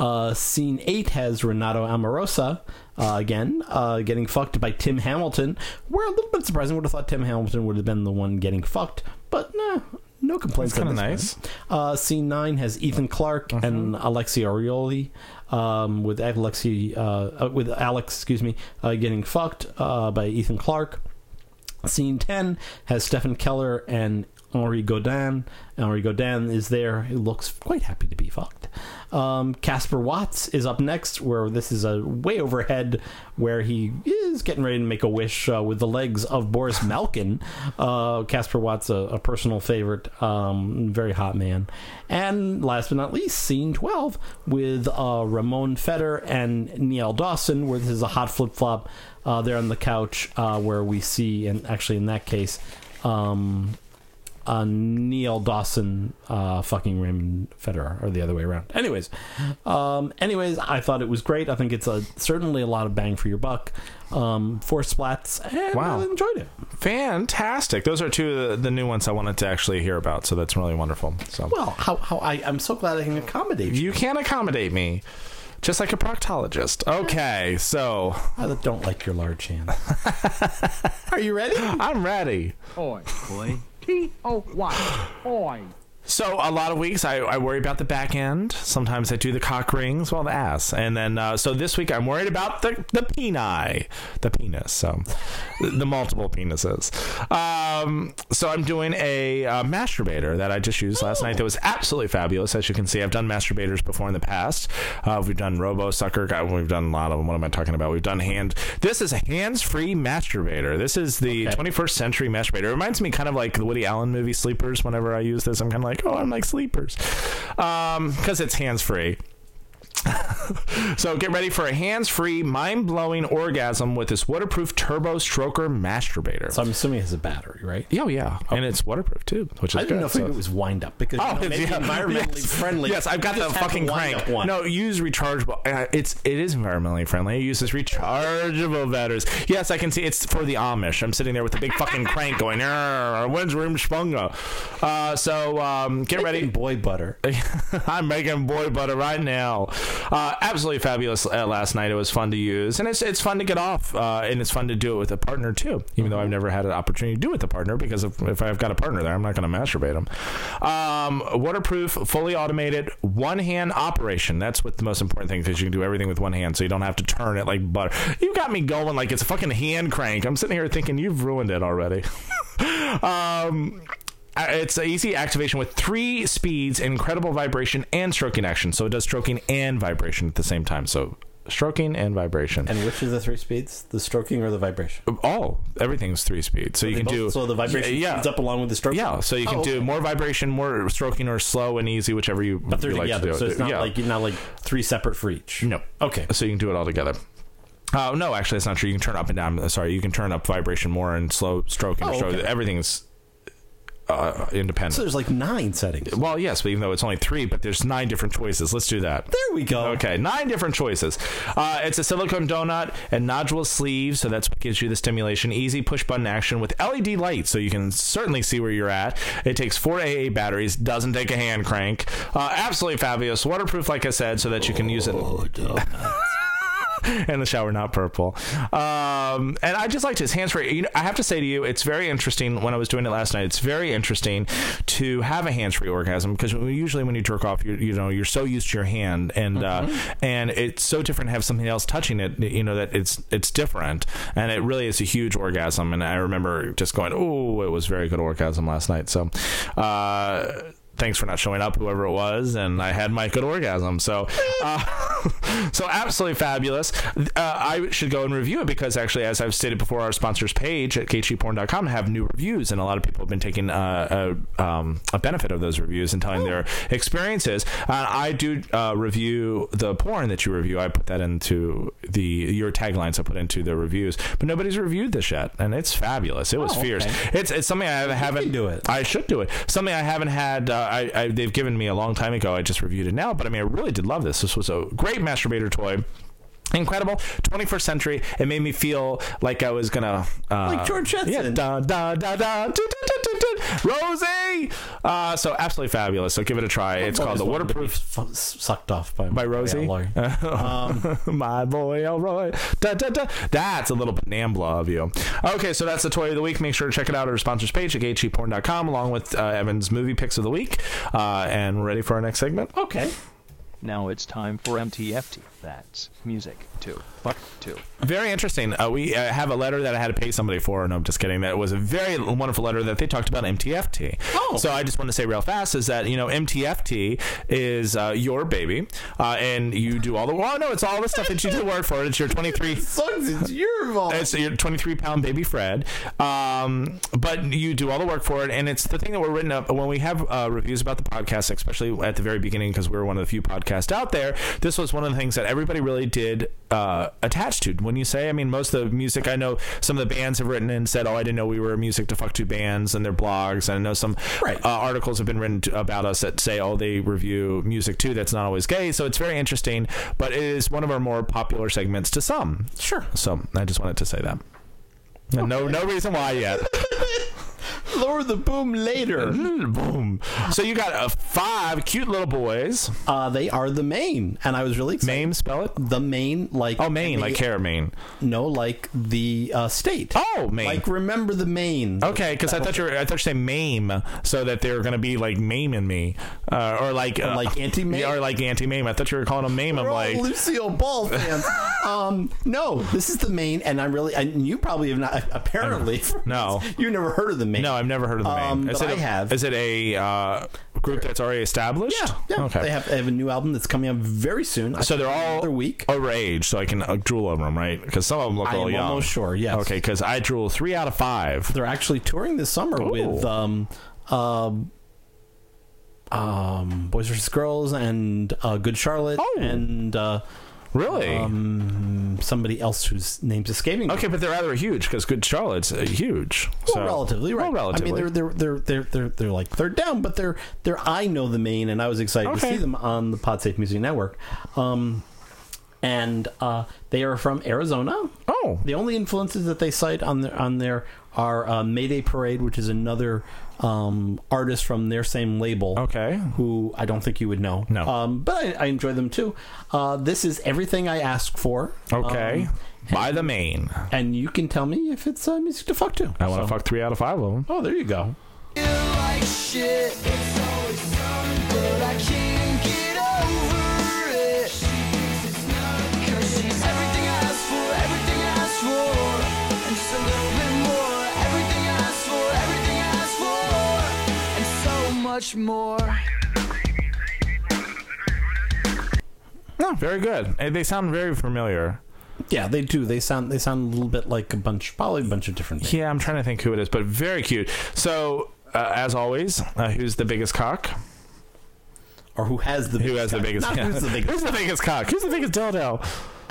Uh, scene eight has Renato Amorosa uh, again uh, getting fucked by Tim Hamilton. We're a little bit surprising. Would have thought Tim Hamilton would have been the one getting fucked, but nah, no complaints. Kinda nice. Uh, scene nine has Ethan Clark and Alexi Arioli. Um, with Alexi, uh, uh, with Alex, excuse me, uh, getting fucked uh, by Ethan Clark. Scene 10 has Stephen Keller and Henri Godin. Henri Godin is there. He looks quite happy to be fucked. Um, Casper Watts is up next, where this is a way overhead, where he is getting ready to make a wish uh, with the legs of Boris (laughs) Malkin. Uh, Casper Watts, a, a personal favorite, um, very hot man. And last but not least, scene 12 with uh, Ramon Feder and Neil Dawson, where this is a hot flip flop uh, there on the couch, uh, where we see, and actually in that case, um, uh, Neil Dawson uh, fucking Raymond Federer, or the other way around. Anyways, um, anyways, I thought it was great. I think it's a certainly a lot of bang for your buck. Um, four splats, and Wow. I enjoyed it. Fantastic. Those are two of the, the new ones I wanted to actually hear about, so that's really wonderful. So Well, how, how I, I'm so glad I can accommodate you. you can accommodate me, just like a proctologist. (laughs) Okay, so I don't like your large hand. (laughs) Are you ready? I'm ready. Oi. Boy. T O Y. Oi. So a lot of weeks I, I worry about the back end. Sometimes I do the cock rings, well the ass, and then uh, so this week I'm worried about the the peni, the penis, so the, the multiple penises. Um, so I'm doing a uh, masturbator that I just used last night. That was absolutely fabulous. As you can see, I've done masturbators before in the past. Uh, we've done Robo Sucker. We've done a lot of them. What am I talking about? We've done hand. This is a hands-free masturbator. This is the 21st century masturbator. It reminds me kind of like the Woody Allen movie Sleepers. Whenever I use this, I'm kind of like, oh, I'm like Sleepers, um, because it's hands-free. So get ready for a hands-free, mind-blowing orgasm with this waterproof turbo stroker masturbator. So I'm assuming it has a battery, right? Oh yeah, and it's waterproof too, which is I didn't good. know if So- it was wind up because you Oh, know, it's- maybe yeah. environmentally Yes. friendly. Yes, I've got the fucking crank. one. No, use rechargeable. Uh, it's it is environmentally friendly. It uses rechargeable batteries. Yes, I can see it's for the Amish. I'm sitting there with the big fucking crank going. "Arr, When's room spunga? Uh, so um, get ready. boy butter. (laughs) I'm making boy butter right now. Uh, absolutely fabulous uh, last night. It was fun to use, and it's it's fun to get off, uh, and it's fun to do it with a partner too. Even though I've never had an opportunity to do it with a partner, because if, if I've got a partner there, I'm not going to masturbate them. Um, waterproof, fully automated, one hand operation. That's what the most important thing because you can do everything with one hand, so you don't have to turn it like butter. You got me going like it's a fucking hand crank. I'm sitting here thinking you've ruined it already. (laughs) um it's an easy activation with three speeds, incredible vibration, and stroking action. So it does stroking and vibration at the same time. So stroking and vibration. And which of the three speeds? The stroking or the vibration? all everything's three speeds. So you can both- do so the vibration yeah, speeds up along with the stroking. Yeah, so you can Oh, do okay. more vibration, more stroking, or slow and easy, whichever you, But they're you like together, to do. so it's not yeah. like not like three separate for each. No. Okay. So you can do it all together. Uh, no, actually, that's not true. You can turn up and down. Sorry, you can turn up vibration more and slow stroking. or Oh, stroke. okay. Everything's uh, independent. So there's like nine settings. well, yes, but even though it's only three, but there's nine different choices. Let's do that. There we go. Okay, nine different choices. Uh, it's a silicone donut and nodule sleeve, so that's what gives you the stimulation. Easy push button action with LED lights, so you can certainly see where you're at. It takes four AA batteries, doesn't take a hand crank. Uh, absolutely fabulous. Waterproof, like I said, so that you can use it. (laughs) and the shower not purple. Um, and I just liked his hands free. You know, I have to say to you, it's very interesting. When I was doing it last night, it's very interesting to have a hands free orgasm because usually when you jerk off, you you know you're so used to your hand, and uh, and it's so different to have something else touching it. You know that it's it's different, and it really is a huge orgasm. And I remember just going, oh, it was very good orgasm last night. So. Uh, thanks for not showing up, whoever it was, and I had my good orgasm. So, uh, (laughs) so absolutely fabulous. Uh, I should go and review it because actually, as I've stated before, our sponsors page at kcheapporn.com have new reviews, and a lot of people have been taking uh, a, um, a benefit of those reviews and telling their experiences. Uh, I do uh, review the porn that you review. I put that into the your taglines. I put into the reviews, but nobody's reviewed this yet, and it's fabulous. It was Oh, fierce. okay. It's it's something I haven't do it. I should do it. Something I haven't had. I, I they've given me a long time ago. I just reviewed it now, but I mean, I really did love this. This was a great masturbator toy. Incredible, 21st century. It made me feel like I was gonna uh, Like George Jetson. Yeah, da da da da, do, do, do, Rosie. Uh, so absolutely fabulous. So give it a try. It's called the Always wanted to be waterproof f- sucked off by by Rosie. Elroy. (laughs) (laughs) My boy Elroy. Da, da, da. That's a little Nambla of you. Okay, so that's the toy of the week. Make sure to check it out at our sponsors page at gatecheapporn.com along with uh, Evan's movie picks of the week. Uh, and we're ready for our next segment. Okay. Now it's time for MTFT. That's music too. fuck to. Very interesting. Uh, we uh, have a letter that I had to pay somebody for. No, I'm just kidding. That was a very wonderful letter that they talked about MTFT. Oh. So I just want to say real fast is that, you know, MTFT is uh, your baby. Uh, and you do all the, well, no, it's all the stuff that you do the work for. It's your 23. (laughs) Sucks. It's your fault. It's your 23 pound baby Fred. Um, but you do all the work for it. And it's the thing that we're written up when we have uh, reviews about the podcast, especially at the very beginning, because we're one of the few podcasts out there. This was one of the things that everybody really did uh, attach to. When you say, I mean, most of the music, I know some of the bands have written and said, oh, I didn't know we were music to fuck to bands and their blogs. And I know some Right. uh, articles have been written to, about us that say, oh, they review music too. That's not always gay. So it's very interesting, but it is one of our more popular segments to some. Sure. So I just wanted to say that. And No, no reason why yet. (laughs) Lower the boom later. Boom. So you got uh, five cute little boys. Uh, they are the Maine, and I was really excited. Mame, spell it. The Maine, like Oh, Maine, like hair, mane. No, like the uh, state. Oh, Maine. Like remember the Maine. Okay, because I thought you were, I thought you say mame, so that they were going to be like maiming me, uh, or like uh, like anti-mame? yeah, or like anti mame. I thought you were calling them mame. I'm We're all like, Lucille Ball fans. (laughs) um, no, this is the Maine, and I'm really, and you probably have not. Apparently, (laughs) No. you've never heard of the Maine. no, I've never heard of the mame. Um, is but it I a, have. Is it a uh, group that's already established? Yeah, yeah. Okay. They have they have a new album that's coming out very soon. I so they're all another week. overage, so I can uh, drool over them, right? Because some of them look a I little am young. almost sure. Yes. Okay, because I drool three out of five. They're actually touring this summer Ooh. with um, um, um, Boys vs Girls and uh, Good Charlotte Oh. and uh, Really? um, somebody else whose name's escaping. me. okay, but they're rather huge because Good Charlotte's uh, huge. Well, so, relatively, right? Well, relatively. I mean, they're they're they're they're they're they're like third down, but they're they're. I know the Maine, and I was excited to see them on the PodSafe Music Network. Um, and uh, they are from Arizona. Oh. the only influences that they cite on their on there are uh, Mayday Parade, which is another um, artist from their same label. Okay. who I don't think you would know. No. um, but I, I enjoy them too. Uh, this is everything I Ask for. Okay. Um, By the Maine. and you can tell me if it's uh, music to fuck to. I want to So- fuck three out of five of them. Oh, there you go. Much more. No, very good. Eh, They sound very familiar. Yeah, they do. They sound they sound a little bit like a bunch, probably a bunch of different. Things. Yeah, I'm trying to think who it is, but very cute. So, uh, as always, uh, who's the biggest cock? Or who has the Who has the biggest? Not who's the biggest? (laughs) Who's the biggest cock? Who's the biggest dildo?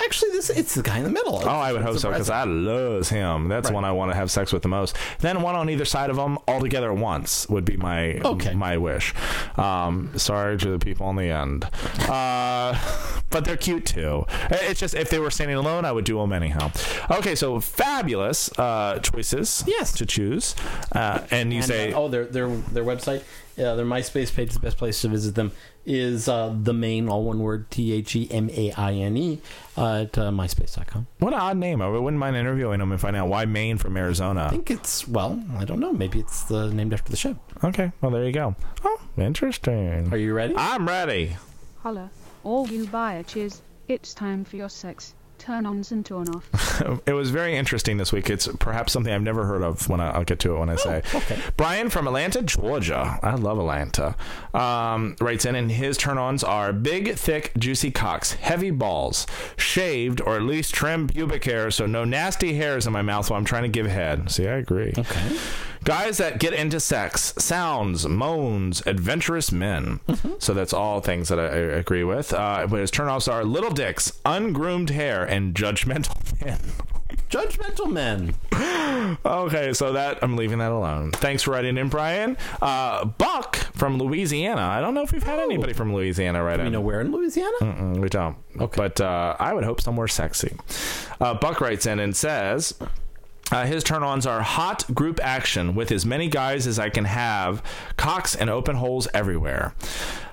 Actually, this it's the guy in the middle. Oh, I would hope so because I love him. That's Right. one I want to have sex with the most. Then one on either side of them, all together at once, would be my Okay. my wish. Um, sorry to the people on the end, uh, (laughs) but they're cute too. It's just if they were standing alone, I would do them anyhow. Okay, so fabulous uh, choices. Yes. to choose, uh, and you And, say uh, oh, their their their website, uh, their MySpace page is the best place to visit them. Is uh, the Maine all one word T H E M A I N E uh, at uh, myspace.com. what an odd name. I wouldn't mind interviewing him and find out why Maine from Arizona. I think it's well, I don't know. Maybe it's the named after the show. Okay, well there you go. Oh, interesting. Are you ready? I'm ready. Holla, all you bitches, it's time for your sex. Turn ons and turn offs. (laughs) it was very interesting this week. It's perhaps something I've never heard of. When I, I'll get to it when I say. okay. Brian from Atlanta, Georgia. I love Atlanta. Um, writes in, and his turn-ons are big, thick, juicy cocks, heavy balls, shaved or at least trimmed pubic hair, so no nasty hairs in my mouth while I'm trying to give head. See, I agree. Okay. Guys that get into sex, sounds, moans, adventurous men. So that's all things that I, I agree with. Uh, but his turn-offs are little dicks, ungroomed hair, and judgmental men. Judgmental men. Okay, so that I'm leaving that alone. Thanks for writing in, Brian. Uh, Buck from Louisiana. I don't know if we've had anybody from Louisiana write You in. know where in Louisiana? Mm, we don't. Okay. But uh, I would hope somewhere sexy. Uh, Buck writes in and says. Uh, his turn ons are hot group action with as many guys as I can have, cocks and open holes everywhere.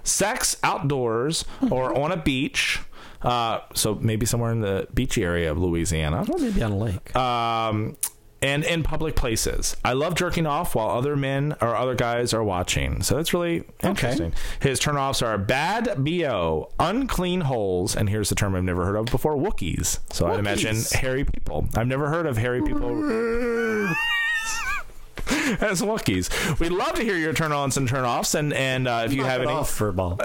Sex outdoors or (laughs) on a beach. Uh, so maybe somewhere in the beachy area of Louisiana. Or maybe on a lake. Um, and in public places. I love jerking off while other men or other guys are watching. So that's really interesting. His turnoffs are bad BO, unclean holes, and here's the term I've never heard of before Wookiees. So I'd imagine hairy people. I've never heard of hairy people. (laughs) As Wookiees. We'd love to hear your turn ons and turn offs. And, and uh, if you Knock have any. off for a ball.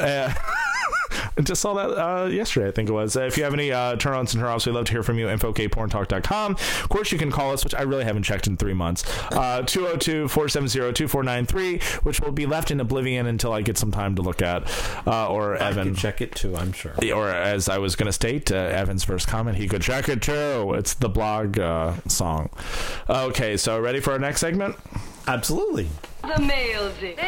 I just saw that uh, yesterday, I think it was. Uh, if you have any uh, turn ons and turn offs, we'd love to hear from you. InfoKporntalk.com. Of course, you can call us, which I really haven't checked in three months. 202 470 2493, which will be left in oblivion until I get some time to look at. Uh, or I Evan. can check it too. I'm sure. Or as I was going to state, uh, Evan's first comment, he could check it too. It's the blog uh, song. Okay, so ready for our next segment? Absolutely. The mail dick.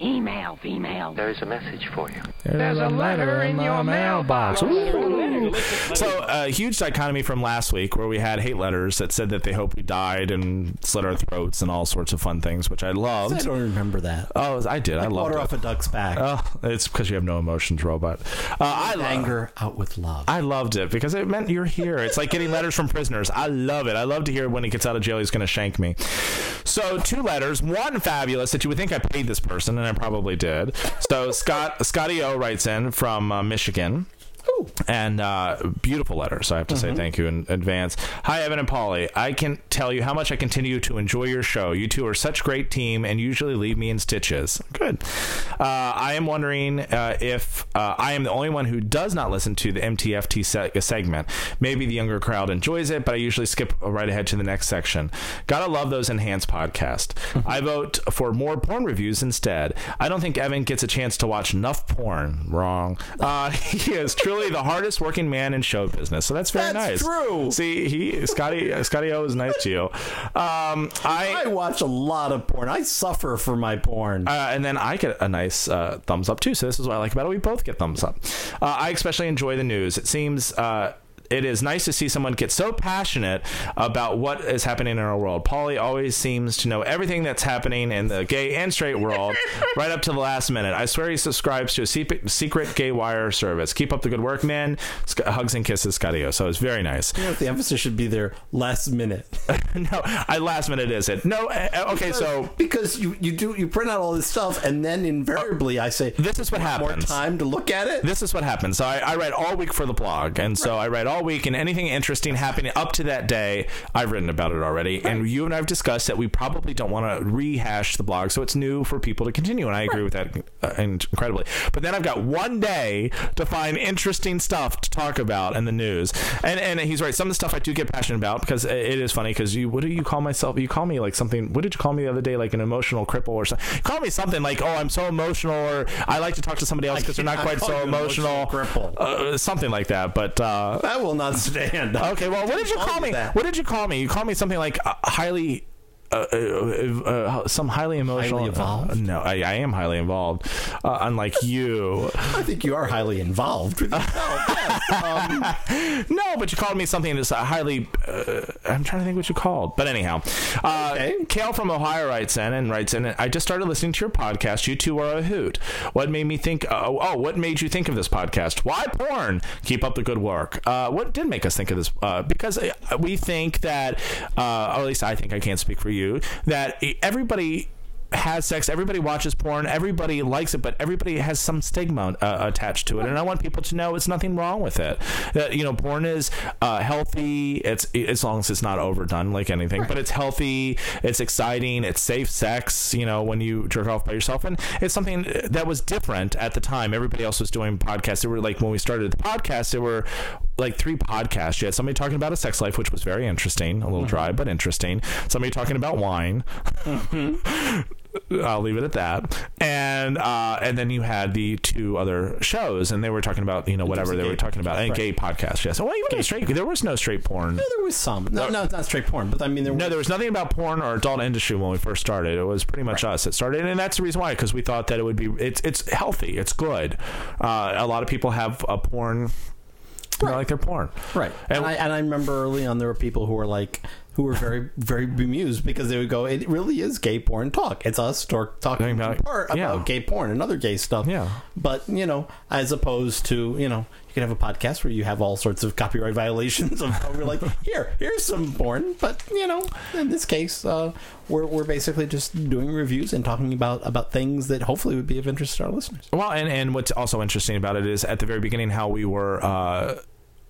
Email female. There's a message for you. There's, There's a, letter in your mailbox. Ooh. so a huge dichotomy from last week where we had hate letters that said that they hope we died and slit our throats and all sorts of fun things, which I loved. I loved. don't remember that. Oh, I did. I loved Water it. off a duck's back. Oh, it's because you have no emotions, robot. Uh, I lo- Anger out with love. I loved it because it meant you're here. It's like getting letters from prisoners. I love it. I love to hear when he gets out of jail, he's going to shank me. So two letters, one fabulous that you would think I paid this person, and I probably did. So Scott Scotty O writes in from uh, Michigan. And uh, beautiful letter. So I have to say thank you in advance. Hi, Evan and Paulie. I can tell you how much I continue to enjoy your show. You two are such a great team and usually leave me in stitches. Good. Uh, I am wondering uh, if uh, I am the only one who does not listen to the MTFT se- segment. Maybe the younger crowd enjoys it, but I usually skip right ahead to the next section. Gotta love those enhanced podcasts. I vote for more porn reviews instead. I don't think Evan gets a chance to watch enough porn. Wrong. Uh, (laughs) he is truly the hardest working man in show business. So that's very nice. That's nice. true. See, he Scotty Scotty O is nice to you. Um, I I. watch a lot of porn. I suffer for my porn. Uh, and then I get a nice uh, thumbs up too. So this is what I like about it. We both get thumbs up. Uh, I especially enjoy the news. It seems uh, it is nice to see someone get so passionate about what is happening in our world. Paulie always seems to know everything that's happening in the gay and straight world (laughs) right up to the last minute. I swear he subscribes to a secret, secret gay wire service. Keep up the good work, man. Hugs and kisses, Scotty So it's very nice. You know, the emphasis should be there last minute. (laughs) no, I last minute is it? No, uh, okay. So because you, you do you print out all this stuff and then invariably I say This is what "Want more time to look at it. this is what happens. So I, I write all week for the blog, and so I write all week, and anything interesting happening up to that day, I've written about it already. And you and I have discussed that we probably don't want to rehash the blog, so it's new for people to continue, and I agree with that uh, incredibly. But then I've got one day to find interesting stuff to talk about in the news, and and he's right. Some of the stuff I do get passionate about because it is funny. Because you, what do you call myself? You call me like something. What did you call me the other day? Like an emotional cripple or something? You call me something like, oh, I'm so emotional, or I like to talk to somebody else because they're (laughs) not quite so emotional emotional. cripple. Uh, something like that. But uh, that will not (laughs) stand. okay, well, what did you Call me? What did you call me? You called me something like uh, highly. Uh, uh, uh, some highly emotional. Highly evolved? Uh, no, I, I am highly involved. Uh, unlike (laughs) you. I think you are highly involved with (laughs) Um, No, but you called me something that's uh, highly. Uh, I'm trying to think what you called. But anyhow, uh, Okay. Kale from Ohio writes in and writes in. I just started listening to your podcast. You two are a hoot. What made me think? Uh, oh, what made you think of this podcast? Why porn? Keep up the good work. Uh, what did make us think of this? Uh, because uh, we think that, uh, or at least I think I can't speak for you, that everybody has sex. Everybody watches porn. Everybody likes it, but everybody has some stigma uh, attached to it. And I want people to know it's nothing wrong with it. That you know, porn is uh, healthy. It's as long as it's not overdone, like anything. But it's healthy. It's exciting. It's safe sex. You know, when you jerk off by yourself, and it's something that was different at the time. Everybody else was doing podcasts. There were like when we started the podcast, there were like three podcasts. You had somebody talking about a sex life, which was very interesting, a little dry but interesting. Somebody talking about wine. (laughs) I'll leave it at that. And uh, and then you had the two other shows, and they were talking about you know whatever they gay were talking about. And gay podcast, yes. Well, even straight. There was no straight porn. no, there was some. No, no, it's not straight porn, but I mean there. No, was, there was nothing about porn or adult industry when we first started. It was pretty much us that started, and that's the reason why because we thought that it would be it's it's healthy, it's good. Uh, a lot of people have a porn. They like their porn, Right. And, And- I, and I remember early on there were people who were like, who were very, very bemused because they would go, it really is gay porn talk. It's us talk, talking about- about yeah. gay porn and other gay stuff. Yeah. But, you know, as opposed to, you know, you can have a podcast where you have all sorts of copyright (laughs) violations of how we're like, here, here's some porn. But, you know, in this case, uh, we're, we're basically just doing reviews and talking about, about things that hopefully would be of interest to our listeners. Well, and, and what's also interesting about it is at the very beginning how we were. Uh,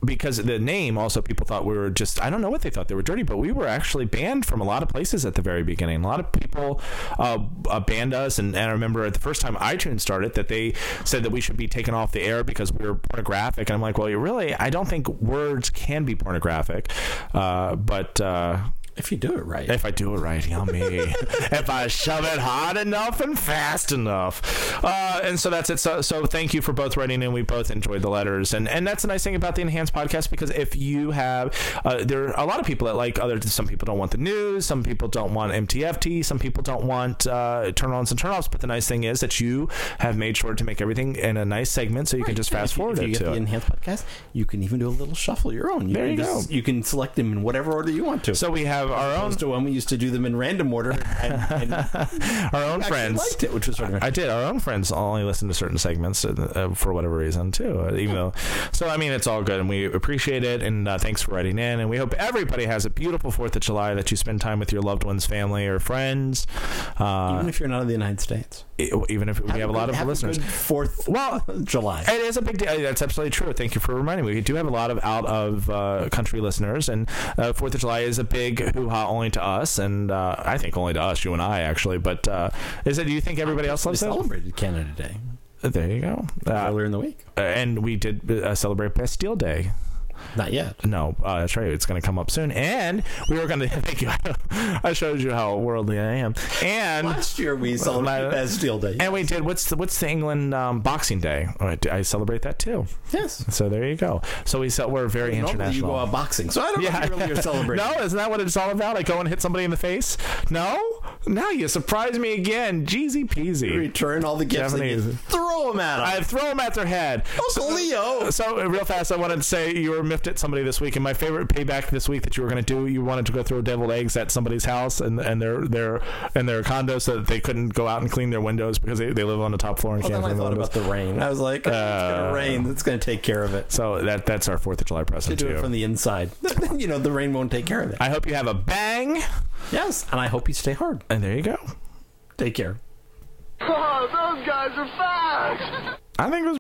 because the name also people thought we were just I don't know what they thought they were dirty but we were actually banned from a lot of places at the very beginning. A lot of people uh, uh, banned us and, and I remember at the first time iTunes started that they said that we should be taken off the air because we were pornographic and I'm like well you really I don't think words can be pornographic. Uh, but uh, If you do it right. If I do it right, yummy. (laughs) if I shove it hard enough and fast enough. Uh, and so that's it. So, so thank you for both writing in. We both enjoyed the letters. And and that's the nice thing about the Enhanced podcast because if you have, uh, there are a lot of people that like other, some people don't want the news, some people don't want MTFT, some people don't want uh, turn ons and turn offs. But the nice thing is that you have made sure to make everything in a nice segment so you can just fast If you- forward if you get the it. enhanced podcast, you can even do a little shuffle your own. You There can you just- go. You can select them in whatever order you want to. So we have our own to when we used to do them in random order. And, and (laughs) our own friends. liked it, which was sort of I did. Our own friends only listen to certain segments uh, uh, for whatever reason too. Uh, even though, so I mean, it's all good, and we appreciate it. And uh, thanks for writing in. And we hope everybody has a beautiful Fourth of July. That you spend time with your loved ones, family, or friends. Uh, even if you're not in the United States, even if we have, a lot good- of listeners. Fourth Well, July. It is a big deal. That's absolutely true. Thank you for reminding me. We do have a lot of out of uh, country listeners, and uh, Fourth of July is a big hoo ha only to us, and uh, I think only to us, you and I, actually. But uh, is it? Do you think everybody else we loves it? celebrated Canada Day There you go. Uh, earlier in the week. and we did uh, celebrate Bastille Day. Not yet. No, uh, that's right. It's going to come up soon. And we were going (laughs) to thank you. (laughs) I showed you how worldly I am. And Last year we celebrated Bastille Day. and we did what's the, what's the England um, Boxing Day? Oh, I, I celebrate that too. yes. So there you go. So we ce- we're very Normally international. you go out boxing, so I don't know if you really are celebrating. (laughs) no, isn't that what it's all about? I go and hit somebody in the face. No, now you surprise me again. Jeezy peasy. Return all the gifts and you Japanese. throw them at them. I throw them at their head. Uncle Leo. So real fast, I wanted to say you were miffed at somebody this week, and my favorite payback this week that you were going to do, you wanted to go throw deviled eggs at somebody's house and and their their and their condo so that they couldn't go out and clean their windows because they, they live on the top floor and Well, can't then I the thought windows. about the rain. I was like, it's Uh, going to rain. It's going to take care of it. So that that's our Fourth of July To present do to it from the inside. (laughs) You know, the rain won't take care of it. I hope you have a bang, Yes. And I hope you stay hard. and there you go. Take care. (laughs) Oh, those guys are fast! I think it was